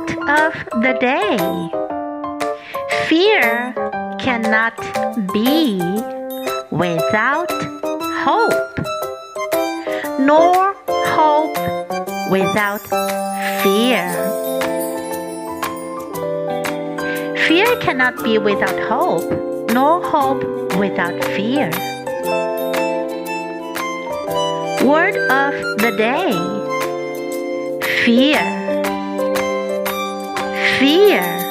of the day Fear cannot be without hope, nor hope without fear. Fear cannot be without hope, nor hope without fear. Word of the day Fear. Fear.